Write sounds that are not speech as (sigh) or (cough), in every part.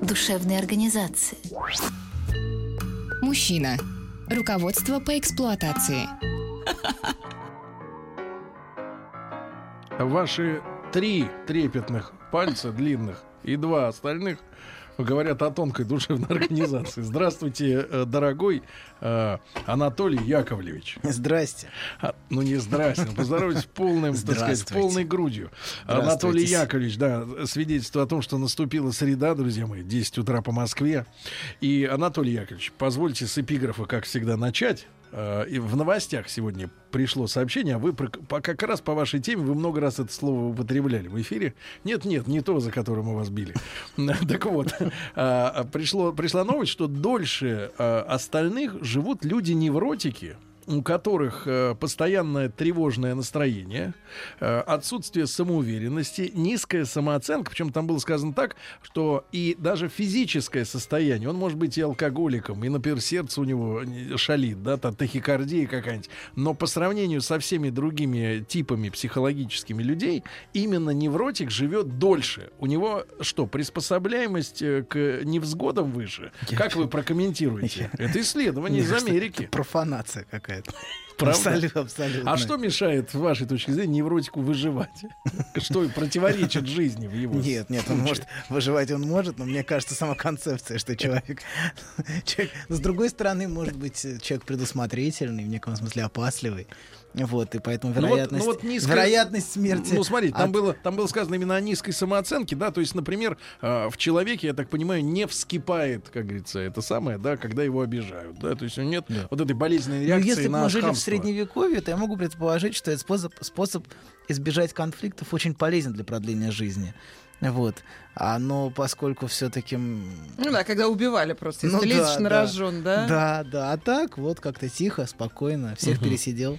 душевной организации. Мужчина. Руководство по эксплуатации. Ваши три трепетных пальца длинных и два остальных говорят о тонкой душевной (laughs) организации. Здравствуйте, э, дорогой э, Анатолий Яковлевич. Здрасте. А, ну не здрасте, ну, поздоровайтесь полным, так сказать, полной грудью. Анатолий Яковлевич, да, свидетельство о том, что наступила среда, друзья мои, 10 утра по Москве. И, Анатолий Яковлевич, позвольте с эпиграфа, как всегда, начать. Э, И в новостях сегодня пришло сообщение, а вы по- как раз по вашей теме вы много раз это слово употребляли в эфире. Нет, нет, не то, за которое мы вас били. (laughs) Так вот, а, пришло, пришла новость, что дольше а, остальных живут люди-невротики, у которых э, постоянное тревожное настроение, э, отсутствие самоуверенности, низкая самооценка. Причем там было сказано так, что и даже физическое состояние, он может быть и алкоголиком, и, например, сердце у него не- шалит, да, там тахикардия какая-нибудь. Но по сравнению со всеми другими типами психологическими людей, именно невротик живет дольше. У него что, приспособляемость э, к невзгодам выше? Как вы прокомментируете? Это исследование из Мне кажется, Америки. Профанация какая-то. (laughs) Правда? Абсолютно, абсолютно. А что мешает, с вашей точки зрения, невротику выживать? (laughs) Что противоречит жизни в его Нет, нет, он может выживать, он может, но мне кажется, сама концепция, что человек, (laughs) человек- с другой стороны, может быть, человек предусмотрительный, в неком смысле опасливый, вот, и поэтому Ну вот- вероятность, ну вот низкая- вероятность смерти. Ну, смотрите, там от- было, там было сказано именно о низкой самооценке, да, то есть, например, э, в человеке, я так понимаю, не вскипает, как говорится, это самое, да, когда его обижают, да, то есть у нет Да. вот этой болезненной Ну, реакции если бы мы жили в хамство. средневековье, то я могу предположить, что этот способ, способ избежать конфликтов очень полезен для продления жизни. Вот. А, но поскольку все-таки... Ну да, когда убивали просто, если Ну лезешь да, на да. рожон, да? Да, да. А так вот как-то тихо, спокойно, всех Мгм. пересидел.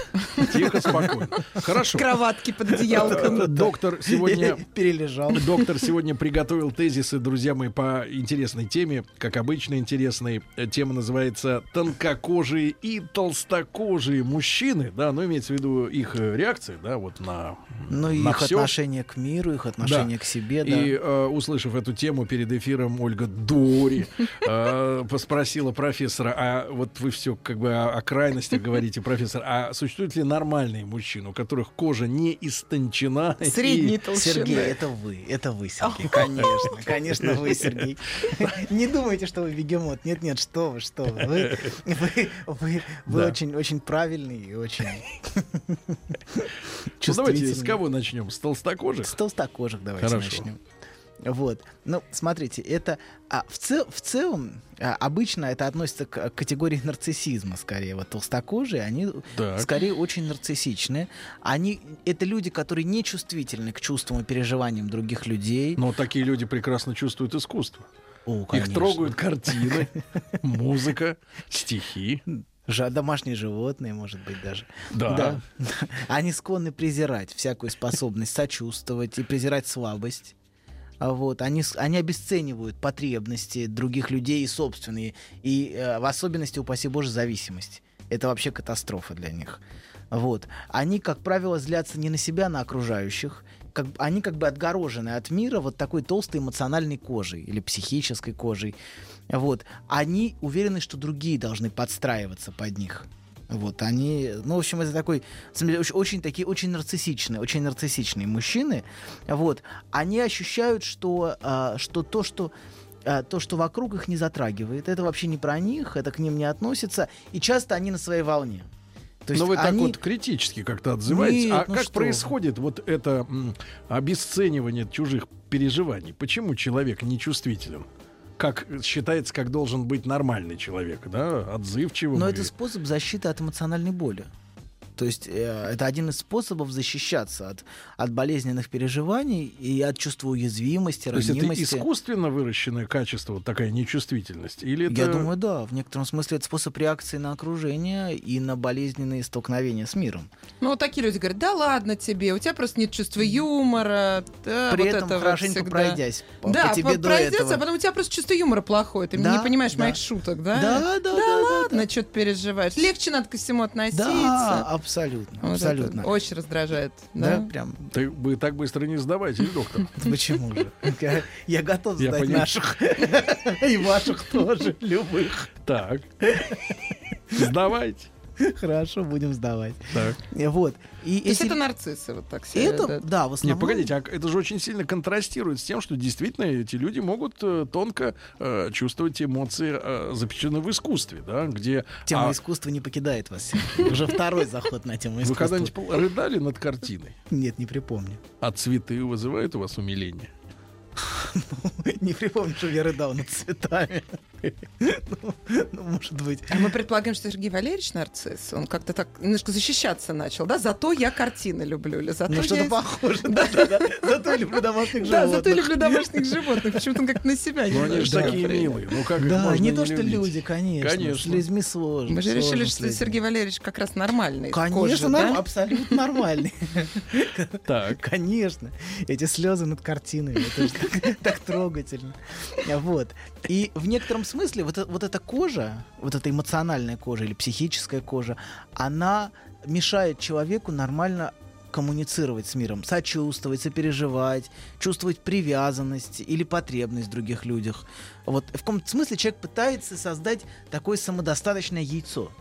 (laughs) Тихо, спокойно. Хорошо. Кроватки под одеялком. Доктор сегодня (laughs) перележал. Доктор сегодня приготовил тезисы, друзья мои, по интересной теме. Как обычно, интересной. Э, Тема называется «Тонкокожие и толстокожие мужчины». Да, ну, имеется в виду их э, реакции, да, вот на, Ну на их всё. отношение к миру, их отношение к себе, да. И, э, услышав эту тему перед эфиром, Ольга Дори э, спросила профессора, а вот вы все как бы о, о крайностях говорите, профессор, а существуют ли нормальные мужчины, у которых кожа не истончена? (laughs) и- Средней толщины. Сергей, это вы, это вы, Сергей, конечно, конечно, вы, Сергей. (laughs) Не думайте, что вы бегемот. Нет, нет, что вы, что вы. Вы, вы, вы, вы (laughs) Да. очень, очень правильный и очень Ну, давайте с кого начнем? С толстокожих? С толстокожих давайте Хорошо. начнем. Вот. Ну, смотрите, это а, в, цел- в целом а, обычно это относится к, к категории нарциссизма скорее. Вот толстокожие, они Так. скорее очень нарциссичны. Они это люди, которые не чувствительны к чувствам и переживаниям других людей. Но такие люди прекрасно чувствуют искусство. О, Их трогают картины, (laughs) музыка, стихи. Домашние животные, может быть, даже. Да. (laughs) Они склонны презирать всякую способность сочувствовать и презирать слабость. А Вот, они, они обесценивают потребности других людей и собственные, и э, в особенности, упаси Боже, зависимость. Это вообще катастрофа для них. Вот. Они, как правило, злятся не на себя, а на окружающих. Как, они как бы отгорожены от мира вот такой толстой эмоциональной кожей или психической кожей. Вот. Они уверены, что другие должны подстраиваться под них. Вот, они, ну, в общем, это такой, очень, такие, очень нарциссичные, очень нарциссичные мужчины. Вот, они ощущают, что, а, что то, что а, то, что вокруг их не затрагивает, это вообще не про них, это к ним не относится, и часто они на своей волне. То есть Но вы так они- вот критически как-то отзываетесь. Нет, а ну как что происходит вот это обесценивание чужих переживаний? Почему человек нечувствителен? Как считается, как должен быть нормальный человек, да, отзывчивым. Но это способ защиты от эмоциональной боли. То есть э, это один из способов защищаться от, от болезненных переживаний и от чувства уязвимости, То есть это ранимости. искусственно выращенное качество, вот такая нечувствительность? Или это... Я думаю, да. В некотором смысле это способ реакции на окружение и на болезненные столкновения с миром. Ну, вот такие люди говорят, да ладно тебе, у тебя просто нет чувства юмора. да, При вот этом это вот хорошенько всегда». пройдясь по, Да, по тебе по- до пройдется, этого. а потом у тебя просто чувство юмора плохое. Ты Да, не понимаешь да. моих шуток, да? Да, да, да, да, ладно, да. что ты переживаешь. Легче надо ко всему относиться. Да, абсолютно, Вот это абсолютно. очень раздражает. Да, Да? прям. Ты, вы так быстро не сдавайтесь, доктор. (laughs) Почему же? Я, готов сдать наших (laughs) и ваших тоже, любых. Так. Сдавайте. (laughs) Хорошо, будем сдавать. Так. Э, Вот. И То есть если- это нарциссы вот так себя это, да, в Не, основном... погодите, а это же очень сильно контрастирует с тем, что действительно эти люди могут э, тонко э, чувствовать эмоции, э, запечатленные в искусстве, да, где... Тема а искусства не покидает вас. Уже второй заход на тему (laughs) вы искусства. когда-нибудь пол- рыдали над картиной? Нет, не припомню. А цветы вызывают у вас умиление? (laughs) Не припомню, что я рыдал над цветами. (laughs) Ну, ну, может быть. А мы предполагаем, что Сергей Валерьевич нарцисс. Он как-то так немножко защищаться начал, да? Зато я картины люблю. Или зато Ну, я- что-то похоже. (laughs) Да-да-да. Зато люблю домашних Да, зато я животных. люблю домашних животных. Почему-то он как-то на себя Ну, они же такие милые. Ну, как Да, можно не то, что люди, конечно. С Конечно. людьми сложно. Мы же решили, с что. Сергей Валерьевич как раз нормальный. Конечно, да? абсолютно нормальный. Так. Конечно. Эти слезы над картинами. Это же (laughs) так, трогательно. Вот. И в некотором смысле вот, э- вот эта кожа, вот эта эмоциональная кожа или психическая кожа, она мешает человеку нормально коммуницировать с миром, сочувствовать, сопереживать, чувствовать привязанность или потребность в других людях. Вот в каком-то смысле человек пытается создать такое самодостаточное яйцо.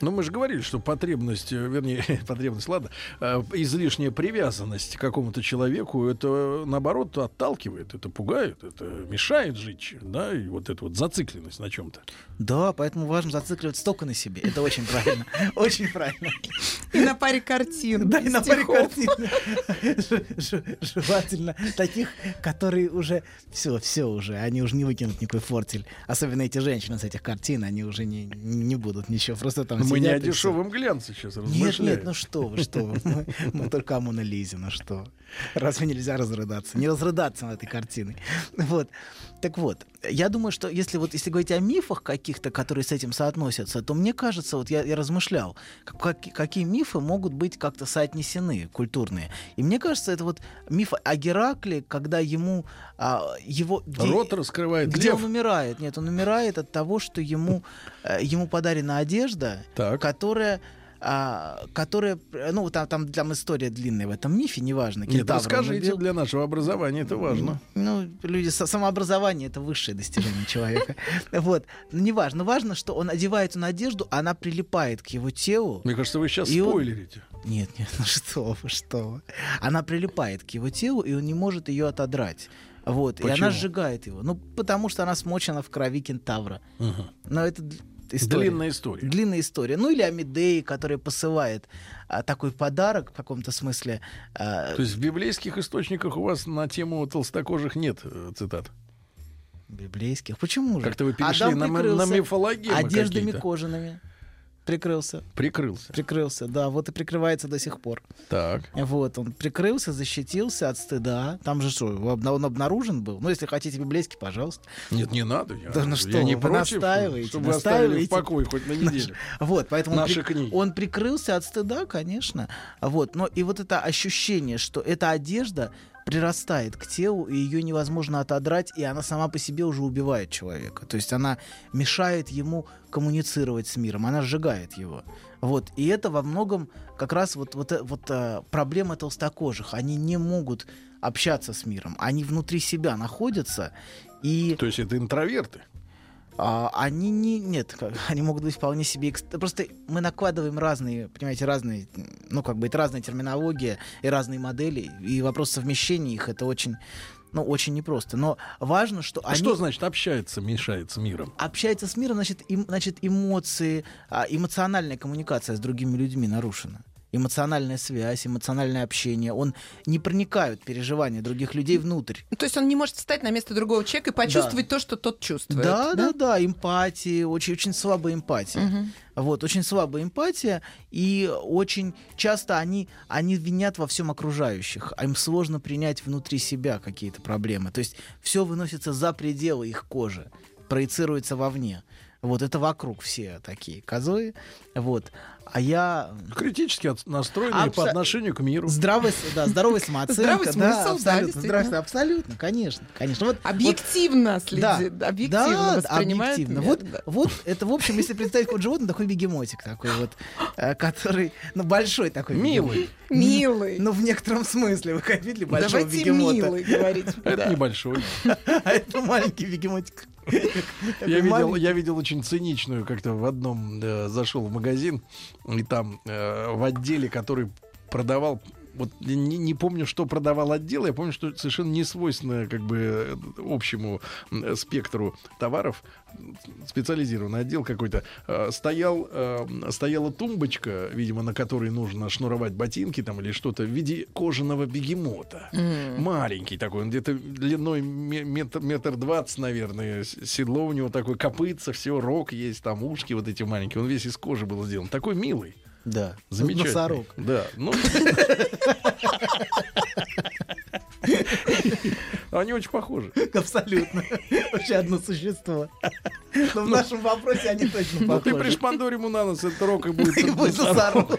Ну, мы же говорили, что потребность, э, вернее, (laughs) потребность, ладно, э, излишняя привязанность к какому-то человеку, это, наоборот, отталкивает, это пугает, это мешает жить, да, и вот эта вот зацикленность на чем-то. Да, поэтому важно зацикливаться только на себе. Это очень правильно. (laughs) Очень правильно. И на паре картин. Да, и на паре картин. Желательно таких, которые уже все, все уже, они уже не выкинут никакой фортель. Особенно эти женщины с этих картин, они уже не, не будут ничего. Просто там Мы не сидят о и всё. дешевом глянце сейчас Нет, размышляем. нет, ну что вы, что вы. Мы, мы только о Моне Лизе, ну что. (laughs) Разве нельзя разрыдаться? Не разрыдаться над этой картиной. (laughs) Вот. Так вот, я думаю, что если вот если говорить о мифах каких-то, которые с этим соотносятся, то мне кажется, вот я, я размышлял, как- как- какие мифы могут быть как-то соотнесены, культурные. И мне кажется, это вот миф о Геракле, когда ему а, его... где- Рот раскрывает где лев. он умирает? Нет, он умирает от того, что ему, э, ему подарена одежда, Так. которая а, которая, э, ну, там, там, там история длинная в этом мифе, неважно. Нет, расскажите, убил. для нашего образования это важно. Ну, люди, со- самообразование — это высшее достижение человека. (laughs) Вот. Но неважно. Важно, что он одевает эту одежду, она прилипает к его телу. Мне кажется, вы сейчас И спойлерите. Нет, нет, (laughs) ну что вы, что вы. Она прилипает к его телу, и он не может ее отодрать. Вот, и Почему? она сжигает его. Ну, потому что она смочена в крови кентавра. Мгм. Но это история. Длинная история. Длинная история. Ну или Амидеи, который посылает а, такой подарок в каком-то смысле. а, То есть в библейских источниках у вас на тему толстокожих нет э, цитат? библейских. Почему же? Как-то вы перешли Адам на, прикрылся на мифологемы одеждами кожаными. Прикрылся. Прикрылся. Прикрылся, да, вот и прикрывается до сих пор. Так. Вот, он прикрылся, защитился от стыда. Там же что, он обнаружен был? Ну, если хотите библейский, пожалуйста. Нет, не надо. Я, Да ну я что не вы, против, настаиваете, чтобы вы оставили в настаиваете. покое хоть на неделю. Вот, поэтому он, Наши при- книги. он прикрылся от стыда, конечно. Вот, но и вот это ощущение, что эта одежда прирастает к телу, и ее невозможно отодрать, и она сама по себе уже убивает человека. То есть она мешает ему коммуницировать с миром, она сжигает его. Вот, и это во многом как раз вот, вот, э- вот э, проблема толстокожих. Они не могут общаться с миром, они внутри себя находятся, и То есть это интроверты. А, они не, нет, как- (laughs) они могут быть вполне себе... Просто мы накладываем разные, понимаете, разные, ну, как бы это разная терминология и разные модели, и вопрос совмещения их, это очень, ну, очень непросто. Но важно, что А они что значит общается, мешает с миром? общаются с миром, значит, им, значит эмоции, а, эмоциональная коммуникация с другими людьми нарушена. Эмоциональная связь, эмоциональное общение. Он не проникают переживания других людей внутрь. Ну, То есть он не может встать на место другого человека и почувствовать то, что тот чувствует. Да, да, да, эмпатия, очень, очень слабая эмпатия. Мгм. Вот, очень слабая эмпатия, и очень часто они, они винят во всем окружающих. А им сложно принять внутри себя какие-то проблемы. То есть все выносится за пределы их кожи, проецируется вовне. Вот это вокруг все такие козы. Вот. А я Критически от- настроенные по Абсо- отношению к миру. здравый, да, здоровая самооценка. Здравый да, смысл, да, абсолютно, действительно. здравствуй, абсолютно, конечно, конечно. Вот, вот Объективно следит, да, объективно да, воспринимает объективно. мир, Вот, да. вот это, в общем, если представить код животное, такой бегемотик такой вот, э, который, ну, большой такой. Милый. Милый. Ну, в некотором смысле, вы как видели большого Давайте бегемота. милый говорить. Это да. небольшой. (laughs) А это маленький бегемотик. Я видел, я видел очень циничную, как-то в одном э, зашел в магазин, и там э, в отделе, который продавал вот не, не помню, что продавал отдел, я помню, что совершенно не свойственно как бы общему спектру товаров, специализированный отдел какой-то, э, стоял, э, стояла тумбочка, видимо, на которой нужно шнуровать ботинки там или что-то в виде кожаного бегемота. Маленький такой, он где-то длиной ме- метр, метр двадцать, наверное. Седло у него такое, копытца, все, рог есть, там ушки вот эти маленькие. Он весь из кожи был сделан. Такой милый. Да, Замечательный. носорог. Да, ну... Они очень похожи. Абсолютно. Вообще одно существо. Но в нашем вопросе они точно Ну ты похожи. пришпандорь ему на нос, и будет И будет носорог.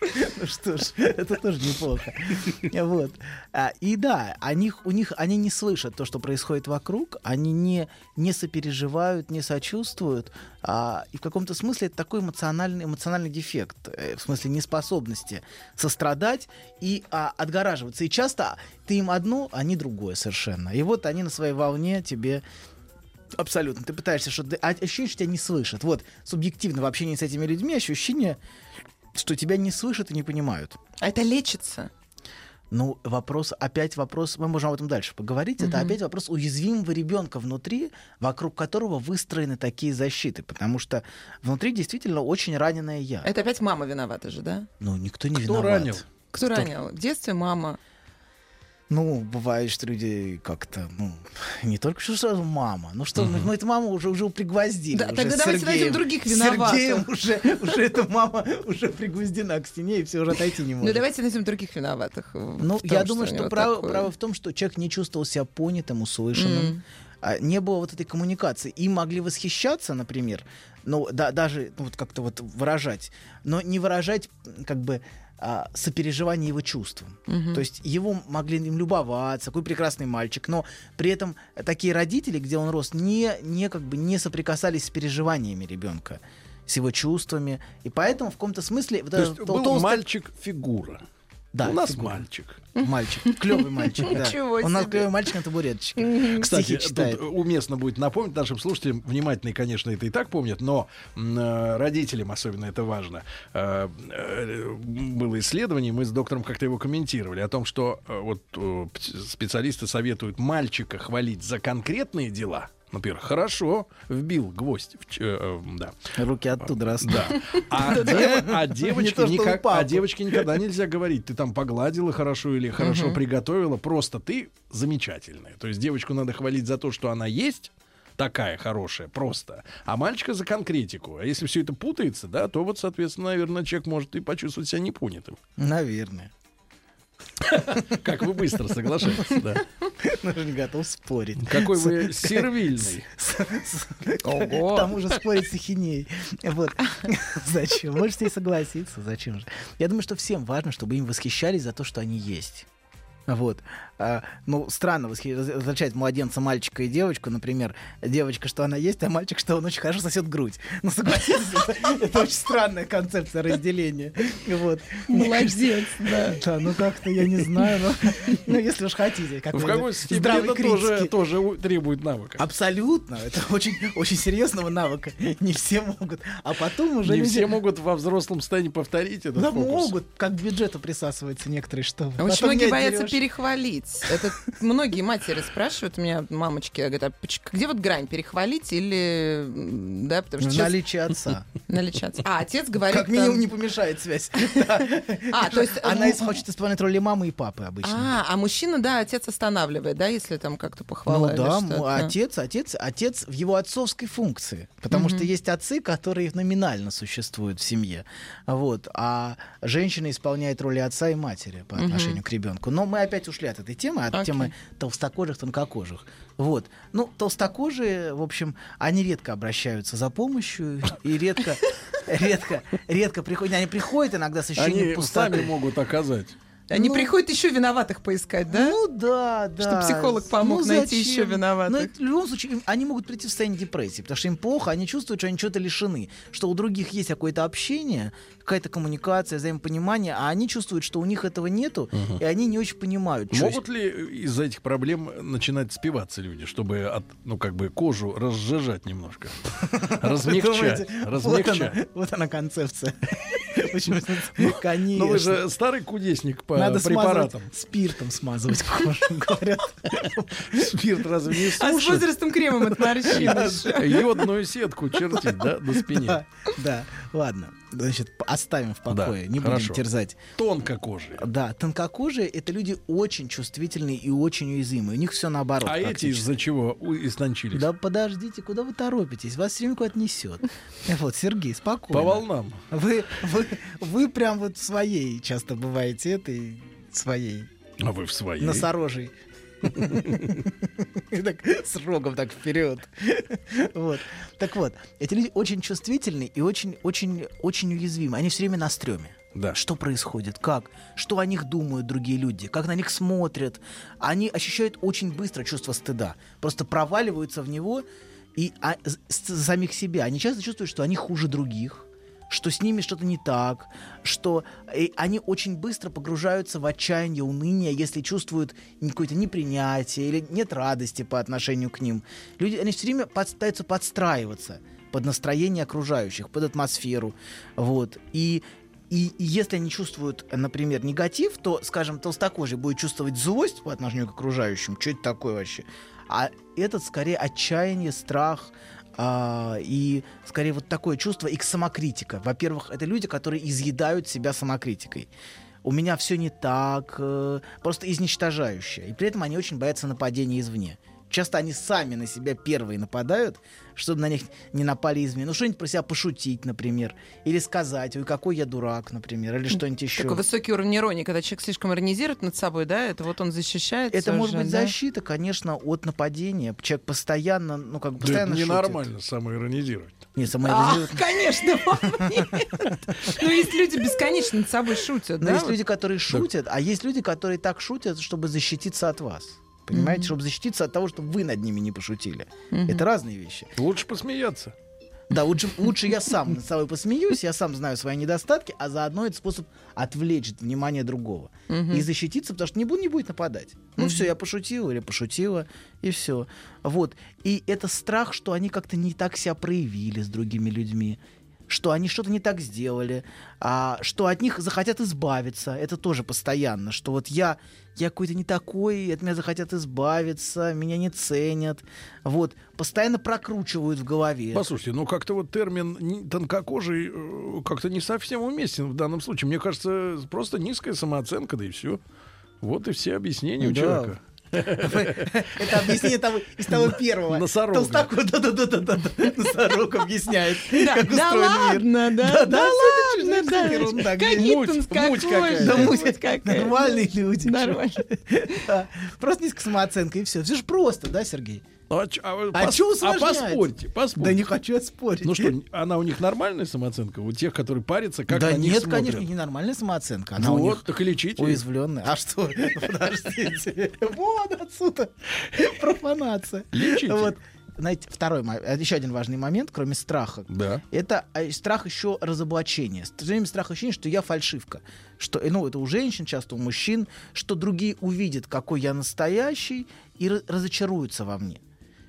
Ну что ж, это тоже неплохо. Вот. А, И да, о них, у них, они не слышат то, что происходит вокруг, они не, не сопереживают, не сочувствуют. А, и в каком-то смысле это такой эмоциональный, эмоциональный дефект, э, в смысле неспособности сострадать и а, отгораживаться. И часто ты им одно, а они другое совершенно. И вот они на своей волне тебе Абсолютно. Ты пытаешься что-то... Ощущение, что тебя не слышат. Вот, субъективно в общении с этими людьми ощущение, что тебя не слышат и не понимают. А это лечится. Ну, вопрос, опять вопрос, мы можем об этом дальше поговорить, это опять вопрос уязвимого ребенка внутри, вокруг которого выстроены такие защиты, потому что внутри действительно очень раненое я. Это опять мама виновата же, да? Ну, никто не Кто виноват. ранил? Кто ранил? В детстве мама. Ну, бывает, что люди как-то, ну, не только что сразу мама, ну что, ну, эту маму уже, уже пригвоздили. Да, уже тогда с давайте Сергеем. найдем других виноватых. Сергеем уже, уже эта мама уже пригвоздена к стене, и все уже отойти не Ну может. давайте найдем других виноватых. Ну, том, я думаю, что него право, такое. право в том, что человек не чувствовал себя понятым, услышанным. А, Не было вот этой коммуникации. Им могли восхищаться, например, ну, да, даже ну, вот как-то вот выражать, но не выражать как бы а, сопереживание его чувствам. То есть его могли им любоваться, какой прекрасный мальчик, но при этом такие родители, где он рос, не, не как бы не соприкасались с переживаниями ребенка, с его чувствами, и поэтому в каком-то смысле вот То это есть тол- был толстый- мальчик-фигура. Да, У нас фигура. мальчик. Мальчик, клевый мальчик, да. Ничего У нас себе. клевый мальчик на табуреточке. Кстати, тут уместно будет напомнить нашим слушателям, внимательные, конечно, это и так помнят, но э, родителям особенно это важно. Э, э, Было исследование, мы с доктором как-то его комментировали, о том, что э, вот э, специалисты советуют мальчика хвалить за конкретные дела. Например, хорошо, вбил гвоздь. в ч- э, э, да. Руки оттуда растут. Да. (laughs) А, дев- а девочке никак- а девочке никогда нельзя говорить, ты там погладила хорошо или хорошо приготовила, просто ты замечательная. То есть девочку надо хвалить за то, что она есть, такая хорошая, просто. А мальчика за конкретику. А если все это путается, да, то вот, соответственно, наверное, человек может и почувствовать себя непонятым. Наверное. (laughs) Как вы быстро соглашаетесь, да. (laughs) Ну, не готов спорить. Какой вы сервильный. (laughs) Ого. К тому же спорить с ахинеей. Вот. Зачем? Можете и согласиться. Зачем же? Я думаю, что всем важно, чтобы им восхищались за то, что они есть. Вот. А, ну, странно восхи- раз- различать младенца, мальчика и девочку. Например, девочка, что она есть, а мальчик, что он очень хорошо сосет грудь. Ну, согласитесь, это, это очень странная концепция разделения. Вот. Молодец, (laughs) да. Да, ну как-то я не знаю, но ну, если уж хотите, как В какой степени это тоже, требует навыка. Абсолютно, это очень, очень серьезного навыка. Не все могут. А потом уже Не люди- все могут во взрослом состоянии повторить этот Да фокус. могут, как к бюджету присасываются некоторые, что вы. Очень Потом многие не боятся. Перехвалить? Это многие матери спрашивают меня, мамочки, говорят, а где вот грань, перехвалить или... Да, потому что сейчас- наличии отца. наличие отца. А, отец говорит... Как минимум там- не помешает связь. (laughs) А, то есть... Она хочет исполнять роли мамы и папы обычно. А, а мужчина, да, отец останавливает, да, если там как-то Ну похвала или да, отец, отец, отец в его отцовской функции. Потому что есть отцы, которые номинально существуют в семье. Вот. А женщина исполняет роли отца и матери по отношению к ребенку. Но мы опять ушли от этой темы, от Окей. темы толстокожих, тонкокожих. Вот. Ну, толстокожие, в общем, они редко обращаются за помощью и редко, редко, редко приходят. Они приходят иногда с ощущением Они пустоты. сами могут оказать. Они ну- приходят еще виноватых поискать, да? Ну да, да. Чтобы психолог помог найти зачем? еще виноватых. Но это в любом случае им- они могут прийти в состояние депрессии, потому что им плохо, они чувствуют, что они чего-то лишены, что у других есть какое-то общение, какая-то коммуникация, взаимопонимание, а они чувствуют, что у них этого нету, и они не очень понимают. Могут ли из-за этих проблем начинать спиваться люди, чтобы от, ну как бы кожу разжижать немножко, размягчать, размягчать. вот она концепция. Конечно. Ну вы же старый кудесник по Надо препаратам. спиртом смазывать кожу, говорят. Спирт разве не А с сушит? возрастом кремом от морщины. Йодную сетку чертить, да, на спине. Да, да, ладно. Значит, оставим в покое, Да, не будем хорошо. терзать. Тонко кожи. Да, тонкокожие это люди очень чувствительные и очень уязвимые. У них все наоборот. А эти из-за чего истончились? Да подождите, куда вы торопитесь? Вас все время куда-то несет. (laughs) Вот, Сергей, спокойно. По волнам. Вы, вы, вы прям вот своей часто бываете этой своей А вы в своей. носорожей. (laughs) И так С рогом так вперед. Вот. Так вот, эти люди очень чувствительны и очень, очень, очень уязвимы. Они все время на стреме. Да. Что происходит? Как? Что о них думают другие люди? Как на них смотрят? Они ощущают очень быстро чувство стыда. Просто проваливаются в него и а, с- с- самих себя. Они часто чувствуют, что они хуже других, что с ними что-то не так, что э, они очень быстро погружаются в отчаяние, уныние, если чувствуют какое-то непринятие или нет радости по отношению к ним. Люди, они все время под- пытаются подстраиваться под настроение окружающих, под атмосферу. Вот. И и, и если они чувствуют, например, негатив, то, скажем, толстокожий будет чувствовать злость по отношению к окружающим. Что это такое вообще? А этот скорее отчаяние, страх а, и скорее вот такое чувство и к самокритика. Во-первых, это люди, которые изъедают себя самокритикой. У меня все не так, э, просто изничтожающее. И при этом они очень боятся нападения извне. Часто они сами на себя первые нападают, чтобы на них не напали извне. Ну, что-нибудь про себя пошутить, например. Или сказать, ой, какой я дурак, например. Или что-нибудь еще. Такой высокий уровень иронии, когда человек слишком иронизирует над собой, да, это вот он защищается. Это может же, быть да? защита, конечно, от нападения. Человек постоянно, ну, как бы Да это постоянно шутит. ненормально самоиронизировать. Не, А, самоиронизировать. конечно, мама, нет. Ну, есть люди бесконечно над собой шутят, Но да? есть люди, которые шутят, а есть люди, которые так шутят, чтобы защититься от вас. Понимаете, чтобы защититься от того, чтобы вы над ними не пошутили. Это разные вещи. Лучше посмеяться. Да, лучше, лучше я сам над собой посмеюсь, я сам знаю свои недостатки, а заодно это способ отвлечь внимание другого. И защититься, потому что не, буду, не будет нападать. Ну все, я пошутил или пошутила, и все. Вот. И это страх, что они как-то не так себя проявили с другими людьми что они что-то не так сделали, а, что от них захотят избавиться. Это тоже постоянно, что вот я, я какой-то не такой, от меня захотят избавиться, меня не ценят. Вот, постоянно прокручивают в голове. Послушайте, ну как-то вот термин тонкокожий э, как-то не совсем уместен в данном случае. Мне кажется, просто низкая самооценка, да и все. Вот и все объяснения у Да. человека. (laughs) Это объяснение того, из того первого. Носорога. Толстокож, да-да-да-да. Носорог объясняет, Да, как да устроен мир. да, Да, да, да, ладно, да. ерунда, муть какая-то. Да, муть какая. Нормальные люди. Нормально. (laughs) Да. Просто низкая самооценка и все. Все же просто, да, Сергей? Ну, а, а А пос- а поспорьте, поспорьте. Да не хочу я спорить. Ну что, она у них нормальная самооценка? У тех, которые парятся, как да нет, смотрят? конечно, не нормальная самооценка. Она у вот, них так и лечите. уязвленная. А что? (laughs) Подождите. Вот отсюда (laughs) профанация. Лечите. Вот. Знаете, второй, еще один важный момент, кроме страха. Да. Это э, страх еще разоблачения. Страх ощущения, что я фальшивка. Что, э, ну, это у женщин, часто у мужчин, что другие увидят, какой я настоящий, и ра- разочаруются во мне.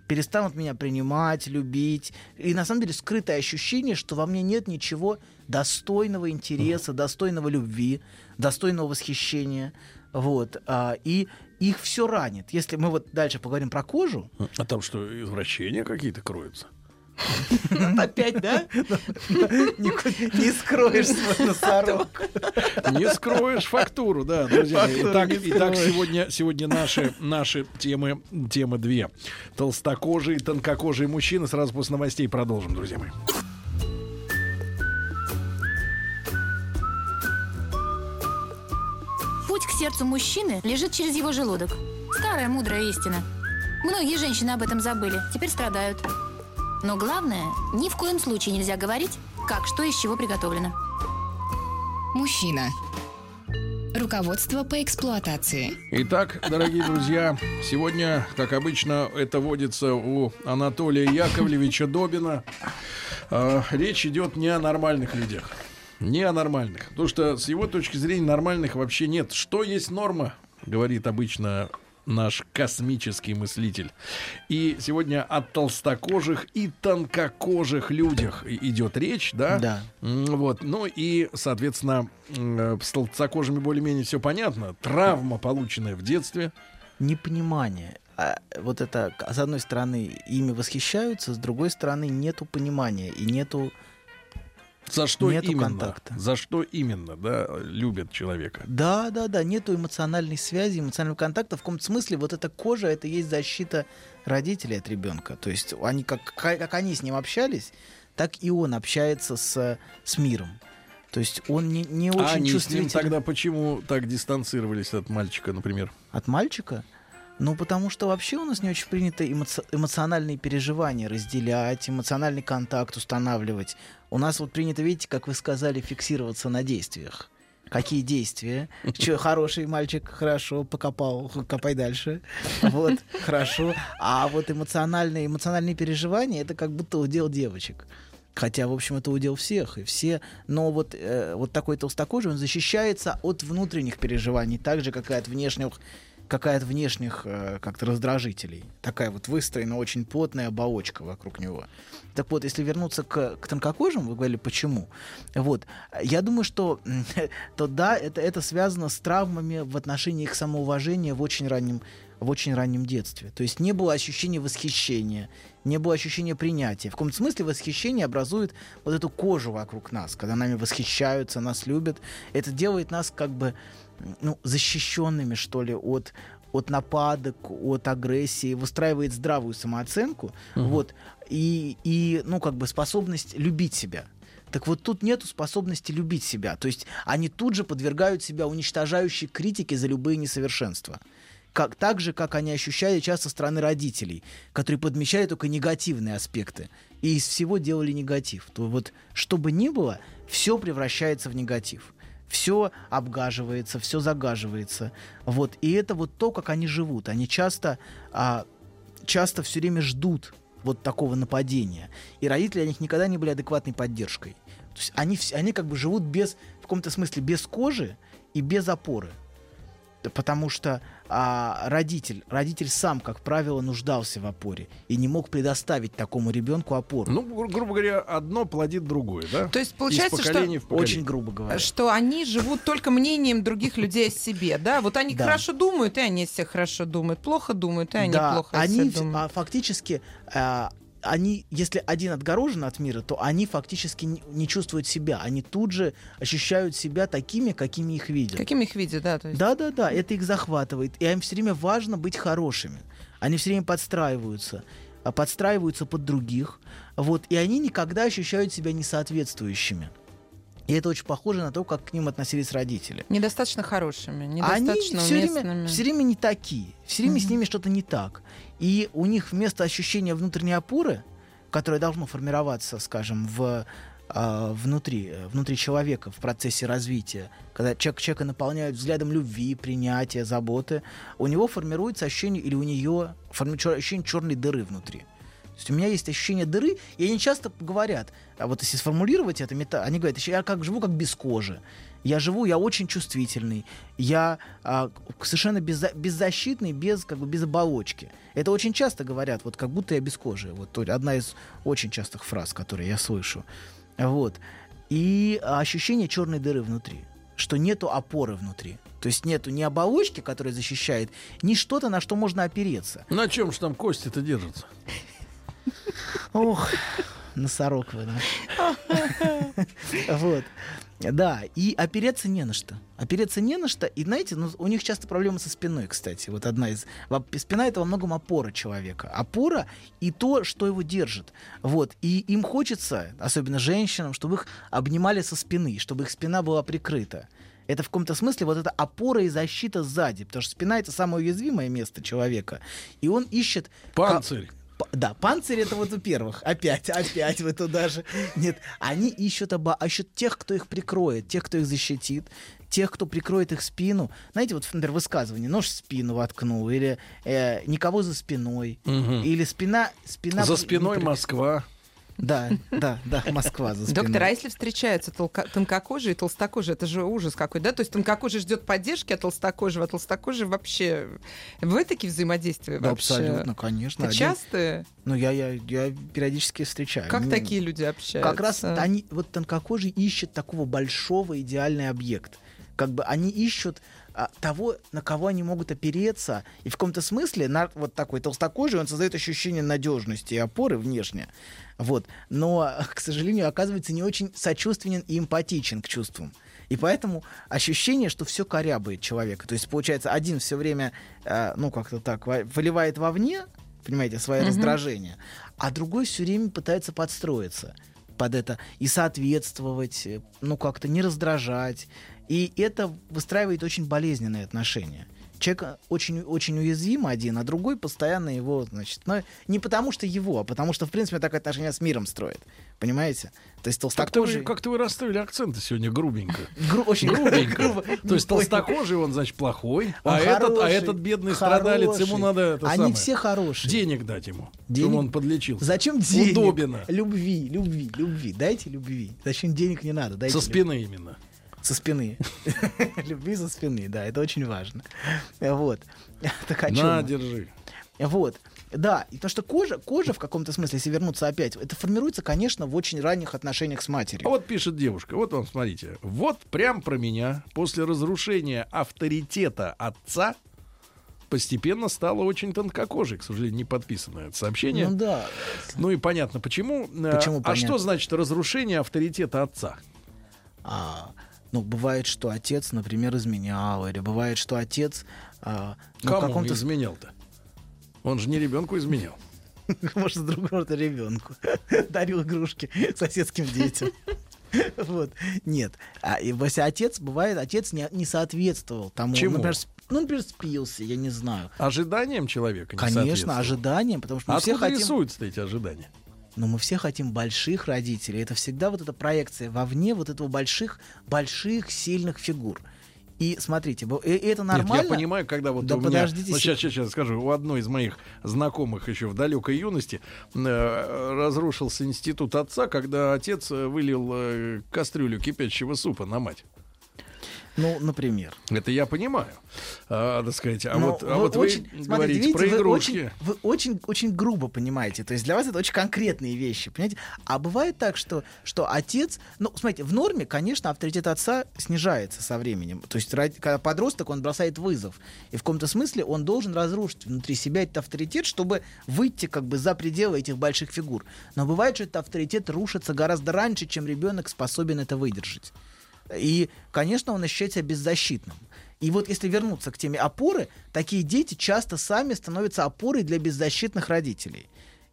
Перестанут меня принимать, любить. И на самом деле скрытое ощущение, что во мне нет ничего достойного интереса, достойного любви, достойного восхищения. Вот. а, и их все ранит. Если мы вот дальше поговорим про кожу, А там что, извращения какие-то кроются? Опять, да? Не скроешь свой носорог. Не скроешь фактуру, да, друзья. Итак, сегодня, сегодня наши, наши темы, темы две. Толстокожие и тонкокожие мужчины. Сразу после новостей продолжим, друзья мои. Путь к сердцу мужчины лежит через его желудок. Старая мудрая истина. Многие женщины об этом забыли, теперь страдают. Но главное, ни в коем случае нельзя говорить, как что из чего приготовлено. Мужчина. Руководство по эксплуатации. Итак, дорогие друзья, сегодня, как обычно, это водится у Анатолия Яковлевича Добина. Э, речь идет не о нормальных людях. Не о нормальных. Потому что с его точки зрения нормальных вообще нет. Что есть норма, говорит обычно наш космический мыслитель. И сегодня о толстокожих и тонкокожих людях идет речь, да? Да. Вот. Ну и, соответственно, с толстокожими более-менее все понятно. Травма, полученная в детстве. непонимание. А вот это, с одной стороны, ими восхищаются, с другой стороны, нету понимания и нету... За что Нету именно? контакта. За что именно, да, любят человека? Да, да, да, нету эмоциональной связи, эмоционального контакта. В каком-то смысле вот эта кожа, это есть защита родителей от ребенка. То есть они, как, как они с ним общались, так и он общается с, с миром. То есть он не, не очень а они с ним чувствителен тогда почему так дистанцировались от мальчика, например? от мальчика. Ну, потому что вообще у нас не очень принято эмоци- эмоциональные переживания разделять, эмоциональный контакт устанавливать. У нас вот принято, видите, как вы сказали, фиксироваться на действиях. Какие действия? Че, (laughs) хороший мальчик, хорошо, покопал, копай дальше. Вот, хорошо. А вот эмоциональные, эмоциональные переживания это как будто удел девочек. Хотя, в общем, это удел всех, и все. Но вот, э, вот такой толстокожий, он защищается от внутренних переживаний, так же, как и от внешних, какая от внешних э, как-то раздражителей. Такая вот выстроена очень плотная оболочка вокруг него. Так вот, если вернуться к, к тонкокожим, вы говорили, почему? Вот, я думаю, что (laughs) то да, это, это связано с травмами в отношении их самоуважения в очень раннем в очень раннем детстве. То есть не было ощущения восхищения, не было ощущения принятия. В каком-то смысле восхищение образует вот эту кожу вокруг нас, когда нами восхищаются, нас любят. Это делает нас как бы ну, защищенными, что ли, от от нападок, от агрессии, выстраивает здравую самооценку, вот, и, и, ну, как бы способность любить себя. Так вот тут нету способности любить себя. То есть они тут же подвергают себя уничтожающей критике за любые несовершенства. Как, так же, как они ощущали часто стороны родителей, которые подмечали только негативные аспекты. И из всего делали негатив. То вот, что бы ни было, все превращается в негатив. Все обгаживается, все загаживается. Вот. И это вот то, как они живут. Они часто, а, часто все время ждут вот такого нападения. И родители о них никогда не были адекватной поддержкой. То есть они, они как бы живут без, в каком-то смысле без кожи и без опоры. Потому что а, родитель, родитель сам, как правило, нуждался в опоре и не мог предоставить такому ребенку опору. Ну, гру- грубо говоря, одно плодит другое, да? То есть получается, что-. Очень грубо говоря. Что они живут только мнением других людей о себе, да? Вот они Да. хорошо думают, и они о себе хорошо думают. Плохо думают, и они да, плохо о они себе в- думают. а, фактически, а, они, если один отгорожен от мира, то они фактически не, не чувствуют себя. Они тут же ощущают себя такими, какими их видят. Каким их видят, да? Есть... Да, да, да, это их захватывает. И им все время важно быть хорошими. Они все время подстраиваются, подстраиваются под других. Вот, и они никогда ощущают себя несоответствующими. И это очень похоже на то, как к ним относились родители. Недостаточно хорошими, Они недостаточно все время, уместными. все время не такие. Все время с ними что-то не так. И у них вместо ощущения внутренней опоры, которое должно формироваться, скажем, в а, внутри, э, внутри человека в процессе развития, когда человек, человека наполняют взглядом любви, принятия, заботы, у него формируется ощущение, или у нее формируется ощущение черной дыры внутри. То есть у меня есть ощущение дыры, и они часто говорят, а вот если сформулировать это, мета- они говорят, я как живу как без кожи. Я живу, я очень чувствительный, я а, совершенно безза- беззащитный, без, как бы, без оболочки. Это очень часто говорят, вот как будто я без кожи. Вот одна из очень частых фраз, которые я слышу. Вот. И ощущение черной дыры внутри. что нету опоры внутри. То есть нету ни оболочки, которая защищает, ни что-то, на что можно опереться. На чем же там кости-то держатся? Ох, носорог вы, да. Вот. Да, и опереться не на что. Опереться не на что. И знаете, ну, у них часто проблемы со спиной, кстати. Вот одна из... Спина — это во многом опора человека. Опора и то, что его держит. Вот. И им хочется, особенно женщинам, чтобы их обнимали со спины, чтобы их спина была прикрыта. Это в каком-то смысле вот эта опора и защита сзади, потому что спина — это самое уязвимое место человека. И он ищет... Панцирь. Да, панцирь это вот во-первых. Опять, опять вы туда же. Нет, они ищут, оба, ищут тех, кто их прикроет, тех, кто их защитит, тех, кто прикроет их спину. Знаете, вот, например, высказывание, нож в спину воткнул, или э, никого за спиной, Мгм. или спина... спина За спиной Москва. Да, да, да, Москва за спиной. Доктор, а если встречаются толка- тонкокожие и толстокожие, это же ужас какой, да? То есть тонкокожий ждет поддержки, а толстокожего, а толстокожий вообще... Вы такие взаимодействия Да, вообще? абсолютно, конечно. Это Один- часто? Ну, я, я, я периодически встречаю. Как Ну, такие люди общаются? Как раз они, вот тонкокожие ищут такого большого идеальный объект. Как бы они ищут а, того, на кого они могут опереться. И в каком-то смысле на, вот такой толстокожий, он создает ощущение надежности и опоры внешне. Вот. Но, (laughs) к сожалению, оказывается не очень сочувственен и эмпатичен к чувствам. И поэтому ощущение, что все корябает человека. То есть, получается, один все время, э, ну, как-то так, выливает вовне, понимаете, свое раздражение, а другой все время пытается подстроиться под это и соответствовать, э, ну, как-то не раздражать. И это выстраивает очень болезненные отношения. Человек очень, очень уязвим один, а другой постоянно его, значит, но не потому что его, а потому что, в принципе, так отношения с миром строит. Понимаете? То есть Как-то толстокожий... вы, как-то вы расставили акценты сегодня грубенько. (laughs) Гру- очень Грубенько. грубо. То есть толстокожий, он, значит, плохой, Он а этот, а хороший, этот бедный страдалец, ему хороший. надо это Они самое, все хорошие. денег дать ему, Денег? чтобы он подлечился. Зачем денег? Удобно. Любви, любви, любви. Дайте любви. Зачем денег не надо? Дайте Со любви. спины именно. Со спины. (laughs) Любви со спины, да, это очень важно. Вот. Так о На, держи. Вот. Да, и то, что кожа, кожа в каком-то смысле, если вернуться опять, это формируется, конечно, в очень ранних отношениях с А матерью. вот пишет девушка, вот вам, смотрите. Вот прям про меня после разрушения авторитета отца постепенно стало очень тонкокожей, к сожалению, не подписано это сообщение. Ну Ну, да. и понятно, почему. Э, Почему а понятно? что значит разрушение авторитета отца? А, ну, бывает, что отец, например, изменял, или бывает, что отец а, ну, Кому каком-то... изменял-то? Он же не ребенку изменял. (laughs) Может, другому ребенку. (laughs) Дарил игрушки (laughs) соседским детям. Вот. Нет. А, и если отец, бывает, отец не, не соответствовал тому. Чему? Например, ну, например, спился, я не знаю. Ожиданием человека не Конечно, ожиданиям, потому что мы А все хотим... рисуются эти ожидания? Но мы все хотим больших родителей. Это всегда вот эта проекция вовне вот этого больших, больших, сильных фигур. И смотрите, и- и это нормально. Нет, я понимаю, когда вот Да у меня... подождите Ну, сейчас, сейчас, сейчас скажу. У одной из моих знакомых еще в далекой юности э, разрушился институт отца, когда отец э, вылил э, кастрюлю кипящего супа на мать. Ну, например. Это я понимаю, а, так сказать. А Но вот, а вот очень- вы смотрите, говорите видите, про вы игрушки. Очень, вы очень, очень грубо понимаете. То есть для вас это очень конкретные вещи, понимаете? А бывает так, что, что отец... Ну, смотрите, в норме, конечно, авторитет отца снижается со временем. То есть когда подросток, он бросает вызов. И в каком-то смысле он должен разрушить внутри себя этот авторитет, чтобы выйти как бы за пределы этих больших фигур. Но бывает, что этот авторитет рушится гораздо раньше, чем ребенок способен это выдержать. И, конечно, он ощущает себя беззащитным. И вот если вернуться к теме опоры, такие дети часто сами становятся опорой для беззащитных родителей.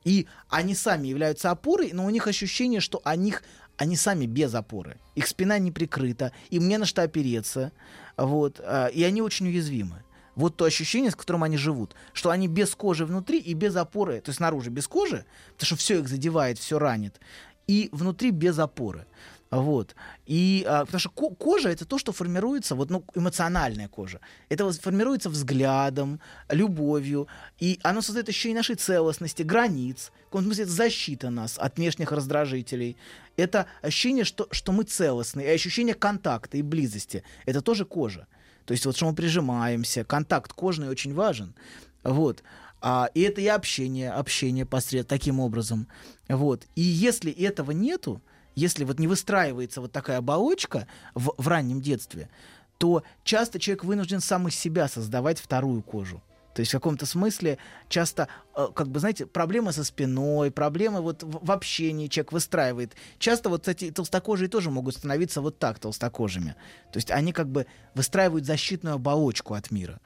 И они сами являются опорой, но у них ощущение, что о них они сами без опоры. Их спина не прикрыта, им не на что опереться. Вот, а, и они очень уязвимы. Вот то ощущение, с которым они живут, что они без кожи внутри и без опоры, то есть снаружи без кожи, потому что все их задевает, все ранит, и внутри без опоры. Вот. И, а, потому что ко- кожа это то, что формируется, вот, ну, эмоциональная кожа. Это вот формируется взглядом, любовью. И оно создает ощущение нашей целостности, границ. В каком-то смысле это защита нас от внешних раздражителей. Это ощущение, что, что мы целостны. И ощущение контакта и близости. Это тоже кожа. То есть вот что мы прижимаемся. Контакт кожный очень важен. Вот. А, и это и общение, общение посред таким образом. Вот. И если этого нету, если вот не выстраивается вот такая оболочка в, в раннем детстве, то часто человек вынужден сам из себя создавать вторую кожу. То есть в каком-то смысле часто, э, как бы, знаете, проблемы со спиной, проблемы вот в общении человек выстраивает. Часто вот эти толстокожие тоже могут становиться вот так толстокожими. То есть они как бы выстраивают защитную оболочку от мира.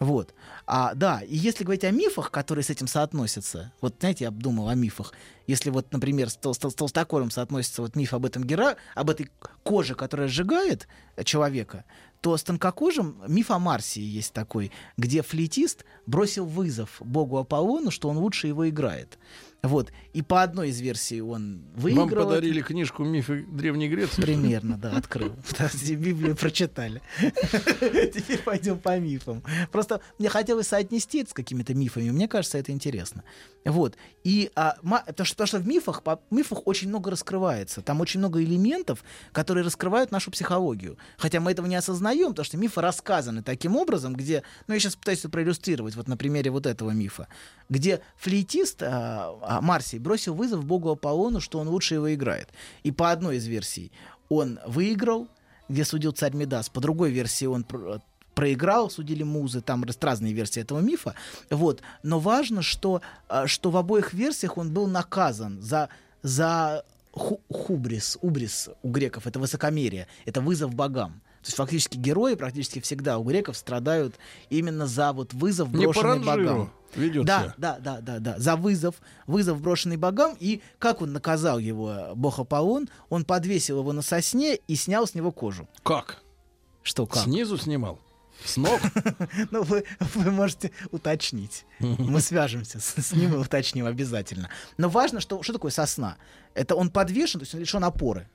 Вот. А, да, и если говорить о мифах, которые с этим соотносятся, вот, знаете, я думал о мифах. Если вот, например, с, тол- с тол- с толстокожим соотносится вот миф об этом гера, об этой коже, которая сжигает э, человека, то с тонкокожим миф о Марсии есть такой, где флейтист бросил вызов богу Аполлону, что он лучше его играет. Вот. И по одной из версий он выиграл. Вам подарили книжку «Мифы Древней Греции»? Примерно, да, (laughs) открыл. Библию прочитали. (laughs) Теперь пойдем по мифам. Просто мне хотелось соотнести это с какими-то мифами. Мне кажется, это интересно. Вот. И а, потому, что, потому что в мифах, по- мифах очень много раскрывается. Там очень много элементов, которые раскрывают нашу психологию. Хотя мы этого не осознаем, потому что мифы рассказаны таким образом, где... Ну, я сейчас пытаюсь это проиллюстрировать вот на примере вот этого мифа. Где флейтист а, а, Марсий бросил вызов богу Аполлону, что он лучше его играет. И по одной из версий он выиграл, где судил царь Медас. По другой версии он пр- проиграл, судили музы, там разные версии этого мифа. Вот. Но важно, что, а, что в обоих версиях он был наказан за, за ху- хубрис, убрис у греков, это высокомерие, это вызов богам. То есть фактически герои практически всегда у греков страдают именно за вот вызов, Не брошенный богам. ранжиру ведет Да, да, да, да, да. За вызов, вызов брошенный богам. И как он наказал его, бог Аполлон? Он подвесил его на сосне и снял с него кожу. Как? Что как? Снизу снимал? С ног? (laughs) Ну, вы, вы можете уточнить. Мы (laughs) свяжемся с, с ним и уточним обязательно. Но важно, что, что такое сосна? Это он подвешен, то есть он лишен опоры.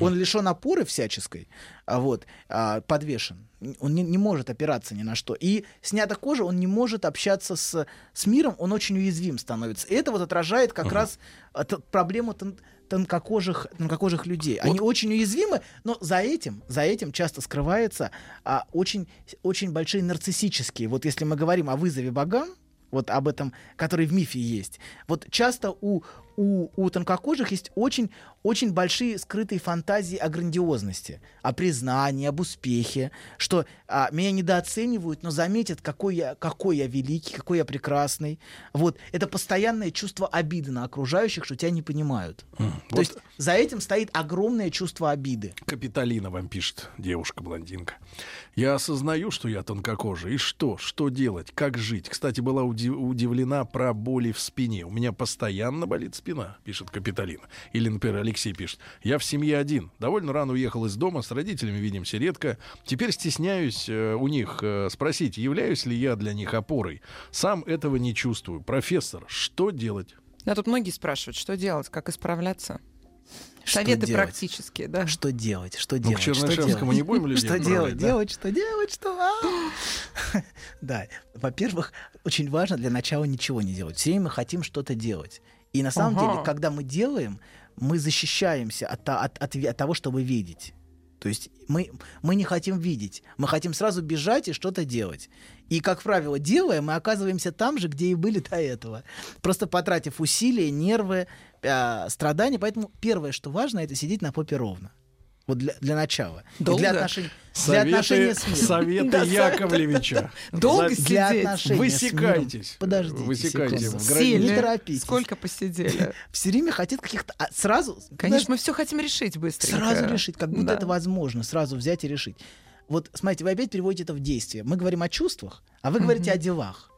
Он лишен опоры всяческой, а вот, а, подвешен. Он не, не может опираться ни на что. И снята кожа, он не может общаться с, с миром, он очень уязвим становится. И это вот отражает как раз а, проблему тон- тонкокожих, тонкокожих людей. Они очень уязвимы, но за этим, за этим часто скрывается а, очень, очень большие нарциссические. Вот если мы говорим о вызове богам, вот об этом, который в мифе есть. Вот часто у, у, у тонкокожих есть очень, очень большие скрытые фантазии о грандиозности, о признании, об успехе, что а, меня недооценивают, но заметят, какой я, какой я великий, какой я прекрасный. Вот. Это постоянное чувство обиды на окружающих, что тебя не понимают. То Вот есть за этим стоит огромное чувство обиды. Капиталина вам пишет девушка-блондинка. Я осознаю, что я тонкокожий. И что? Что делать? Как жить? Кстати, была уди- удивлена про боли в спине. У меня постоянно болит спина, пишет Капиталина. Или, например, Алексей пишет. Я в семье один. Довольно рано уехал из дома. С родителями видимся редко. Теперь стесняюсь э, у них э, спросить, являюсь ли я для них опорой. Сам этого не чувствую. Профессор, что делать? Да, тут многие спрашивают, что делать, как исправляться. Что Советы делать? практические, да. Что делать? Что Ну, к делать? Что делать? не будем людей Что делать? да? Делать, что делать, что? а? (laughs) Да, во-первых, очень важно для начала ничего не делать. Все время мы хотим что-то делать. И на самом Ага. деле, когда мы делаем, мы защищаемся от, от, от, от того, чтобы видеть. То есть мы, мы не хотим видеть, мы хотим сразу бежать и что-то делать. И, как правило, делая, мы оказываемся там же, где и были до этого. Просто потратив усилия, нервы, э, страдания. Поэтому первое, что важно, это сидеть на попе ровно. Вот для, для начала. И Долго? Для отношений, для отношения с миром. советы Да, Яковлевича. (laughs) Долго За- Для сидеть? отношений Высекайтесь. Подождите Высекайте секунду. в границе. Не торопитесь. Сколько посидели? (laughs) Все время хотят каких-то... а, сразу... Конечно, мы все хотим решить быстренько. Сразу решить, как будто Да. это возможно, сразу взять и решить. Вот, смотрите, вы опять переводите это в действие. Мы говорим о чувствах, а вы говорите о делах.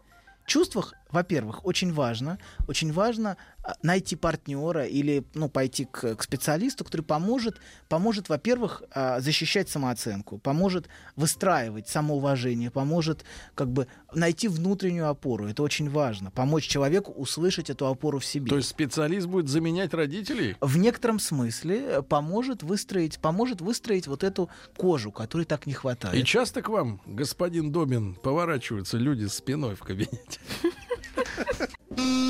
В чувствах, во-первых, очень важно, очень важно найти партнера или ну, пойти к, к специалисту, который поможет, поможет, во-первых, а, защищать самооценку, поможет выстраивать самоуважение, поможет как бы найти внутреннюю опору. Это очень важно. Помочь человеку услышать эту опору в себе То есть специалист будет заменять родителей? в некотором смысле э, поможет выстроить, поможет выстроить вот эту кожу, которой так не хватает. И часто к вам, господин Домин, поворачиваются люди спиной в кабинете. (laughs)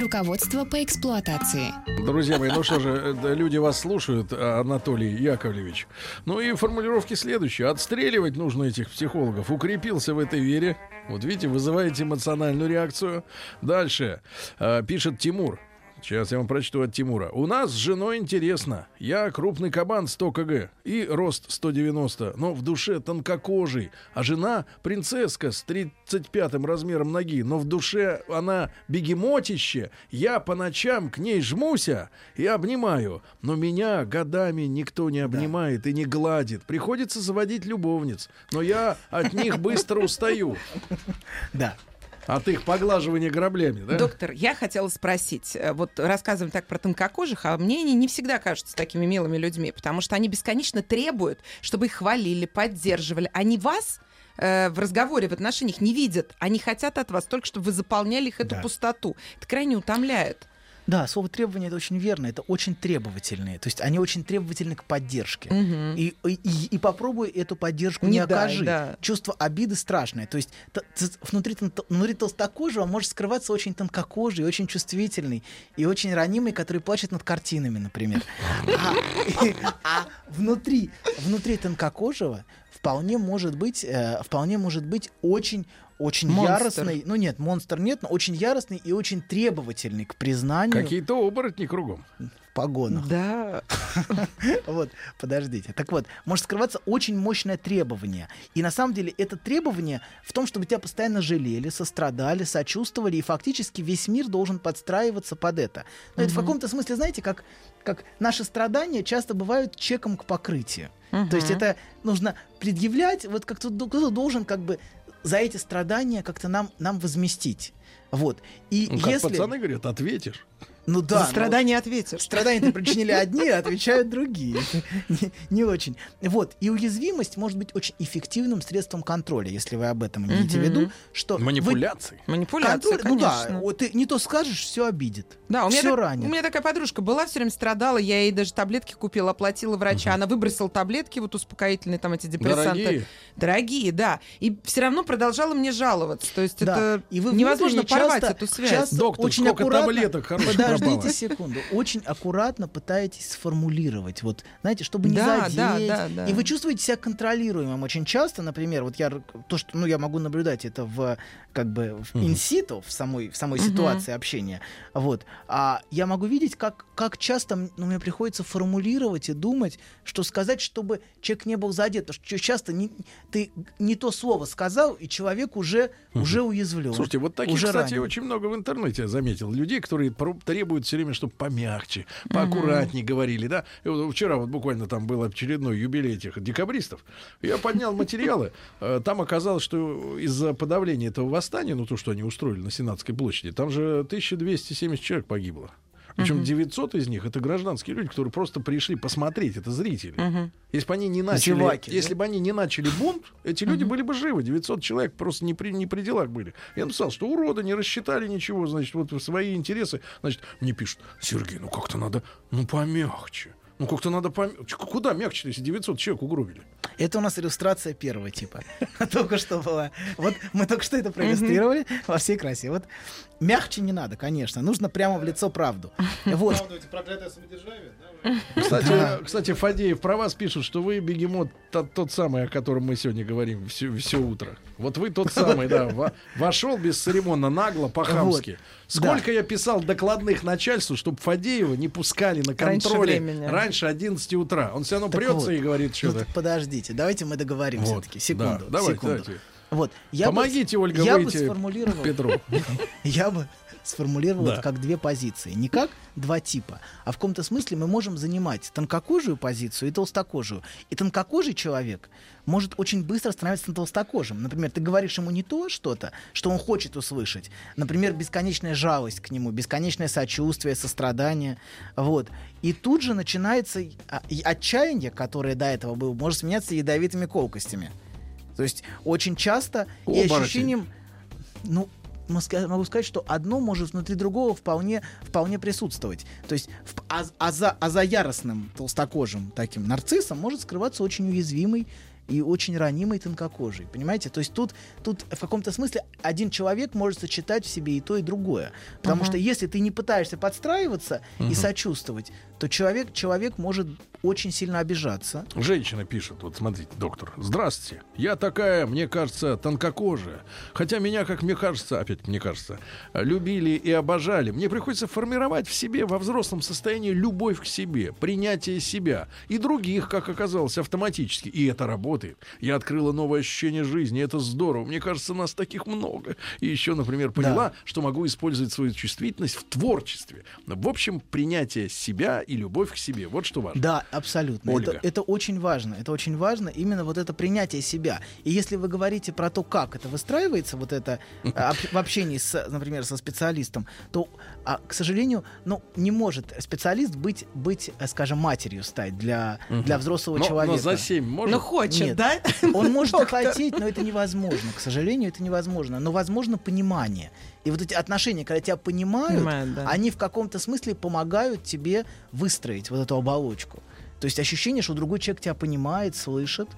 Руководство по эксплуатации. Друзья мои, ну что же, э, люди вас слушают, а, Анатолий Яковлевич. Ну и формулировки следующие. Отстреливать нужно этих психологов. Укрепился в этой вере. Вот видите, вызываете эмоциональную реакцию. Дальше. Э, Пишет Тимур. Сейчас я вам прочту от Тимура. У нас с женой интересно. Я крупный кабан 100 кг и рост 190, но в душе тонкокожий. А жена принцесска с 35 размером ноги, но в душе она бегемотище. Я по ночам к ней жмуся и обнимаю. Но меня годами никто не обнимает и не гладит. Приходится заводить любовниц. Но я от них быстро устаю. Да. От их поглаживания граблями, да? Доктор, я хотела спросить, э, вот рассказываем так про тонкокожих, а мне они не всегда кажутся такими милыми людьми, потому что они бесконечно требуют, чтобы их хвалили, поддерживали. Они вас э, в разговоре, в отношениях не видят. Они хотят от вас только, чтобы вы заполняли их эту Да. пустоту. Это крайне утомляет. Да, слово требование это очень верно. Это очень требовательные. То есть они очень требовательны к поддержке. Мгм. И, и, и- попробуй эту поддержку Не не, дай, окажи. да. Чувство обиды страшное. То есть т- т- внутри, внутри толстокожего может скрываться очень тонкокожий, очень чувствительный и очень ранимый, который плачет над картинами, например. А, (laughs) а внутри, внутри тонкокожего вполне может быть, э, вполне может быть очень очень Монстр. яростный, ну нет, монстр нет, но очень яростный и очень требовательный к признанию Какие-то оборотни кругом. Погонах. Да. (laughs) Вот, подождите. Так вот, может скрываться очень мощное требование. И на самом деле это требование в том, чтобы тебя постоянно жалели, сострадали, сочувствовали, и фактически весь мир должен подстраиваться под это. Но это в каком-то смысле, знаете, как, как наши страдания часто бывают чеком к покрытию. То есть это нужно предъявлять, вот как-то д- кто-то должен как бы за эти страдания как-то нам, нам возместить. Вот. И Ну, как если... пацаны говорят, ответишь. Ну да, За ну, страдания ответишь. Страдания-то причинили (laughs) одни, а отвечают другие. Не, (laughs) не очень. Вот. И уязвимость может быть очень эффективным средством контроля, если вы об этом имеете в виду. Что вы- Манипуляции. Контроль- ну да, вот ты не то скажешь, все обидит. Да, у меня, все так- ранит. у меня такая подружка была, все время страдала, я ей даже таблетки купила, оплатила врача, она выбросила таблетки, вот успокоительные там эти депрессанты. Дорогие. Дорогие, да. И все равно продолжала мне жаловаться. То есть Да. это И вы невозможно порвать часто- эту связь. часто Доктор, очень сколько аккуратно, таблеток хороших Подождите пропало? секунду. Очень аккуратно пытаетесь сформулировать. Вот, знаете, чтобы не Да, задеть. да, да, да. И вы чувствуете себя контролируемым очень часто. Например, вот я то, что ну, я могу наблюдать это в как бы в инситу, в самой, в самой ситуации общения. Вот. А я могу видеть, как, как часто ну, мне приходится формулировать и думать, что сказать, чтобы человек не был задет. Потому что часто не, ты не то слово сказал, и человек уже, уже уязвлен. Слушайте, вот таких, уже кстати, ранен. очень много в интернете я заметил. Людей, которые про- требуют все время, чтобы помягче, поаккуратнее говорили, да. И вот вчера вот буквально там был очередной юбилей этих декабристов. Я поднял материалы. э, Там оказалось, что из-за подавления этого восстания, ну то, что они устроили на Сенатской площади, там же 1270 человек погибло. Причем 900 из них это гражданские люди, которые просто пришли посмотреть, это зрители. Мгм. Если бы они не начали, Зеваки, да? если бы они не начали бунт, эти люди были бы живы. 900 человек просто не при, не при делах были. Я написал, что уроды не рассчитали ничего, значит, вот свои интересы. Значит, мне пишут, Сергей, ну как-то надо, ну помягче. Ну как-то надо помягче. Куда мягче, если 900 человек угробили? Это у нас иллюстрация первого типа. (laughs) Только что была. Вот мы только что это проиллюстрировали во всей красе. Вот мягче не надо, конечно. Нужно прямо в лицо правду. (laughs) Вот. Кстати, кстати, Фадеев про вас пишут, что вы бегемот тот, тот самый, о котором мы сегодня говорим все, все утро. Вот вы тот самый, да. во- Вошел бесцеремонно, нагло, по-хамски. Сколько я писал докладных начальству, чтобы Фадеева не пускали на Раньше контроле времени. раньше 11 утра. Он все равно Так прется вот. и говорит Ну, что-то. так подождите, давайте мы договоримся Вот, таки. Секунду. да, давайте, секунду. давайте. Вот. Я бы- Помогите, Ольга, я бы выйти сформулировал, Петру. (laughs) я бы сформулировал Да. это как две позиции. Не как два типа, а в каком-то смысле мы можем занимать тонкокожую позицию и толстокожую. И тонкокожий человек может очень быстро становиться толстокожим. Например, ты говоришь ему не то что-то, что он хочет услышать. Например, бесконечная жалость к нему, бесконечное сочувствие, сострадание. Вот. И тут же начинается а, и отчаяние, которое до этого было, может сменяться ядовитыми колкостями. То есть очень часто и Оборотень. ощущением, ну, могу сказать, что одно может внутри другого вполне, вполне присутствовать. То есть, в- а, а за, а за яростным толстокожим таким нарциссом может скрываться очень уязвимый и очень ранимый тонкокожий. Понимаете? То есть тут, тут в каком-то смысле один человек может сочетать в себе и то, и другое. Потому что если ты не пытаешься подстраиваться и сочувствовать, то человек, человек может очень сильно обижаться. Женщина пишет, вот смотрите, доктор, здравствуйте, я такая, мне кажется, тонкокожая. Хотя меня, как мне кажется, опять мне кажется, любили и обожали. Мне приходится формировать в себе во взрослом состоянии любовь к себе, принятие себя и других, как оказалось, автоматически. И это работает. Я открыла новое ощущение жизни, это здорово. Мне кажется, нас таких много. И еще, например, поняла, что могу использовать свою чувствительность в творчестве. В общем, принятие себя и любовь к себе. Вот что важно. Да, абсолютно. Ольга. Это, это очень важно. Это очень важно. Именно вот это принятие себя. И если вы говорите про то, как это выстраивается, вот это (laughs) об- в общении, с, например, со специалистом, то, а, к сожалению, ну, не может специалист быть, быть э, скажем, матерью стать для, для взрослого Но, человека. но за 7 может. Ну, хочет, Нет. да? Он может Доктор. хотеть, но это невозможно. К сожалению, это невозможно. Но возможно понимание. И вот эти отношения, когда тебя понимают, Понимают, да. они в каком-то смысле помогают тебе выстроить вот эту оболочку. То есть ощущение, что другой человек тебя понимает, слышит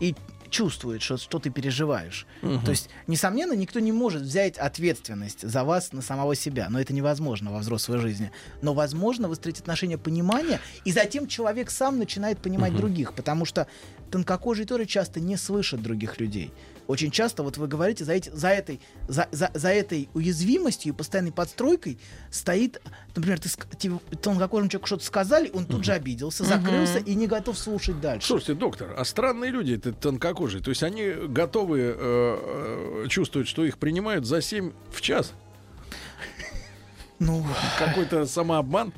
и чувствует, что, что ты переживаешь. То есть, несомненно, никто не может взять ответственность за вас на самого себя. Но это невозможно во взрослой жизни. Но возможно выстроить отношения понимания, и затем человек сам начинает понимать других, потому что тонкокожие тоже часто не слышат других людей. Очень часто, вот вы говорите, за, эти, за, этой, за, за, за этой уязвимостью и постоянной подстройкой стоит, например, ты, тебе тонкокожему человеку что-то сказали, он тут же обиделся, закрылся и не готов слушать дальше. Слушайте, доктор, а странные люди это тонкокожие. То есть они готовы э, э, чувствовать, что их принимают за 7 в час. Ну, Какой-то самообман.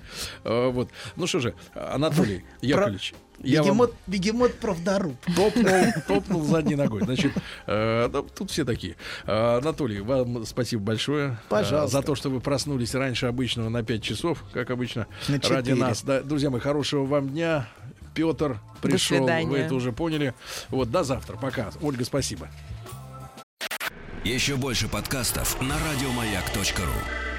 Э, вот. Ну что же, Анатолий Яковлевич, я вам бегемот, бегемот правдоруб. топнул, топнул задней ногой. Значит, э, да, тут все такие. Э, Анатолий, вам спасибо большое. э, Пожалуйста. за то, что вы проснулись раньше обычного на 5 часов, как обычно, На ради четыре. нас. Да, друзья мои, хорошего вам дня. Петр пришел, вы это уже поняли. Вот, до завтра. Пока. Ольга, спасибо. Еще больше подкастов на радиомаяк.ру.